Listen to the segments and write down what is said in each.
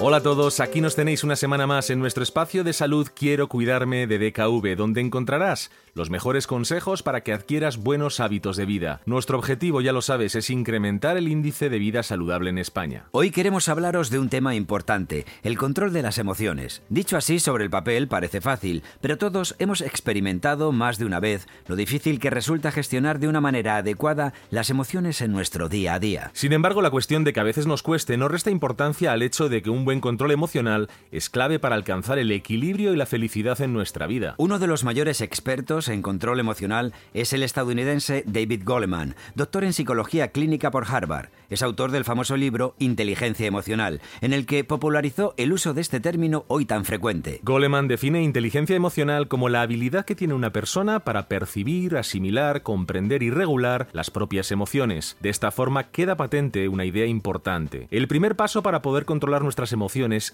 Hola a todos, aquí nos tenéis una semana más en nuestro espacio de salud Quiero cuidarme de DKV, donde encontrarás los mejores consejos para que adquieras buenos hábitos de vida. Nuestro objetivo, ya lo sabes, es incrementar el índice de vida saludable en España. Hoy queremos hablaros de un tema importante, el control de las emociones. Dicho así sobre el papel parece fácil, pero todos hemos experimentado más de una vez lo difícil que resulta gestionar de una manera adecuada las emociones en nuestro día a día. Sin embargo, la cuestión de que a veces nos cueste no resta importancia al hecho de que un buen control emocional es clave para alcanzar el equilibrio y la felicidad en nuestra vida. Uno de los mayores expertos en control emocional es el estadounidense David Goleman, doctor en psicología clínica por Harvard. Es autor del famoso libro Inteligencia emocional, en el que popularizó el uso de este término hoy tan frecuente. Goleman define inteligencia emocional como la habilidad que tiene una persona para percibir, asimilar, comprender y regular las propias emociones. De esta forma queda patente una idea importante. El primer paso para poder controlar nuestras emociones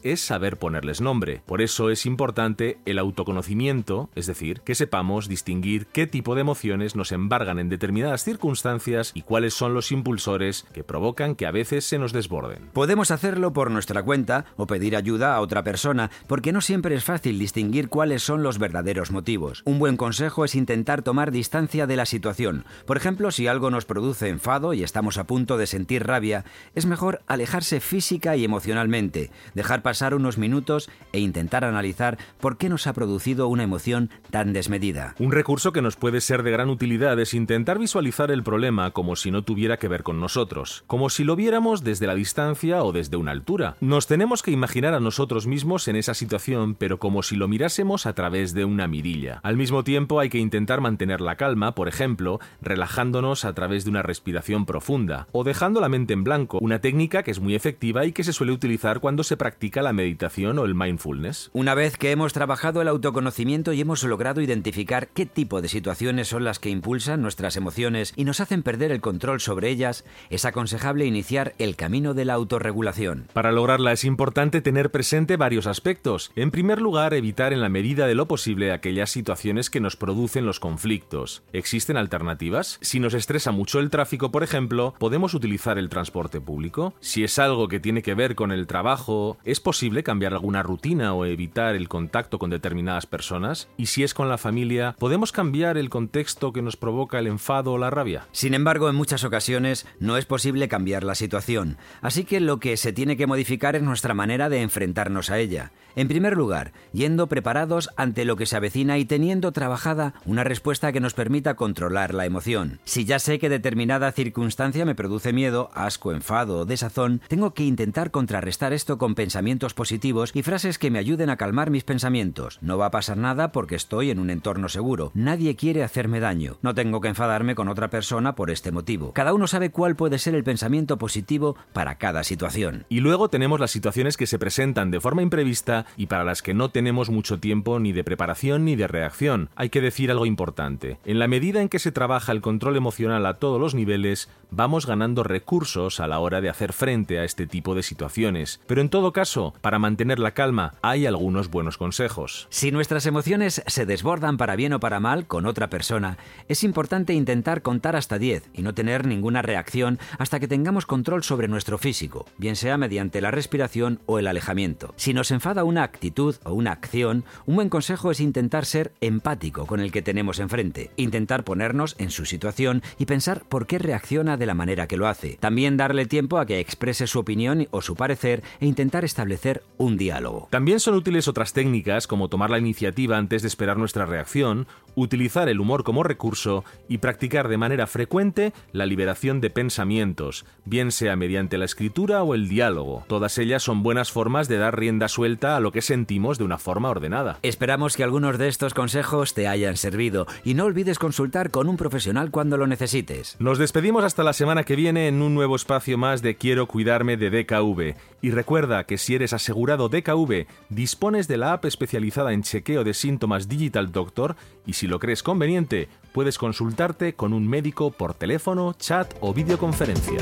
es saber ponerles nombre. Por eso es importante el autoconocimiento, es decir, que sepamos distinguir qué tipo de emociones nos embargan en determinadas circunstancias y cuáles son los impulsores que provocan que a veces se nos desborden. Podemos hacerlo por nuestra cuenta o pedir ayuda a otra persona, porque no siempre es fácil distinguir cuáles son los verdaderos motivos. Un buen consejo es intentar tomar distancia de la situación. Por ejemplo, si algo nos produce enfado y estamos a punto de sentir rabia, es mejor alejarse física y emocionalmente, dejar pasar unos minutos e intentar analizar por qué nos ha producido una emoción tan desmedida. Un recurso que nos puede ser de gran utilidad es intentar visualizar el problema como si no tuviera que ver con nosotros, como si lo viéramos desde la distancia o desde una altura. Nos tenemos que imaginar a nosotros mismos en esa situación, pero como si lo mirásemos a través de una mirilla. Al mismo tiempo hay que intentar mantener la calma, por ejemplo, relajándonos a través de una respiración profunda o dejando la mente en blanco, una técnica que es muy efectiva y que se suele utilizar cuando se practica la meditación o el mindfulness. Una vez que hemos trabajado el autoconocimiento y hemos logrado identificar qué tipo de situaciones son las que impulsan nuestras emociones y nos hacen perder el control sobre ellas, es aconsejable iniciar el camino de la autorregulación. Para lograrla es importante tener presente varios aspectos. En primer lugar, evitar en la medida de lo posible aquellas situaciones que nos producen los conflictos. ¿Existen alternativas? Si nos estresa mucho el tráfico, por ejemplo, ¿podemos utilizar el transporte público? Si es algo que tiene que ver con el trabajo, ¿es posible cambiar alguna rutina o evitar el contacto con determinadas personas? Y si es con la familia, ¿podemos cambiar el contexto que nos provoca el enfado o la rabia? Sin embargo, en muchas ocasiones no es posible cambiar la situación, así que lo que se tiene que modificar es nuestra manera de enfrentarnos a ella. En primer lugar, yendo preparados ante lo que se avecina y teniendo trabajada una respuesta que nos permita controlar la emoción. Si ya sé que determinada circunstancia me produce miedo, asco, enfado o desazón, tengo que intentar contrarrestar esto con pensamientos positivos y frases que me ayuden a calmar mis pensamientos. No va a pasar nada porque estoy en un entorno seguro. Nadie quiere hacerme daño. No tengo que enfadarme con otra persona por este motivo. Cada uno sabe cuál puede ser el pensamiento positivo para cada situación. Y luego tenemos las situaciones que se presentan de forma imprevista y para las que no tenemos mucho tiempo ni de preparación ni de reacción. Hay que decir algo importante. En la medida en que se trabaja el control emocional a todos los niveles, vamos ganando recursos a la hora de hacer frente a este tipo de situaciones. Pero en todo caso, para mantener la calma, hay algunos buenos consejos. Si nuestras emociones se desbordan para bien o para mal con otra persona, es importante intentar contar hasta 10 y no tener ninguna reacción hasta que tengamos control sobre nuestro físico, bien sea mediante la respiración o el alejamiento. Si nos enfada una actitud o una acción, un buen consejo es intentar ser empático con el que tenemos enfrente, intentar ponernos en su situación y pensar por qué reacciona de la manera que lo hace. También darle tiempo a que exprese su opinión o su parecer e intentar establecer un diálogo. También son útiles otras técnicas como tomar la iniciativa antes de esperar nuestra reacción, utilizar el humor como recurso y practicar de manera frecuente la liberación de pensamientos, bien sea mediante la escritura o el diálogo. Todas ellas son buenas formas de dar rienda suelta a lo que sentimos de una forma ordenada. Esperamos que algunos de estos consejos te hayan servido y no olvides consultar con un profesional cuando lo necesites. Nos despedimos hasta la semana que viene en un nuevo espacio más de Quiero cuidarme de DKV. Y recuerda que si eres asegurado DKV, dispones de la app especializada en chequeo de síntomas Digital Doctor y si lo crees conveniente, puedes consultarte con un médico por teléfono, chat o videoconferencia.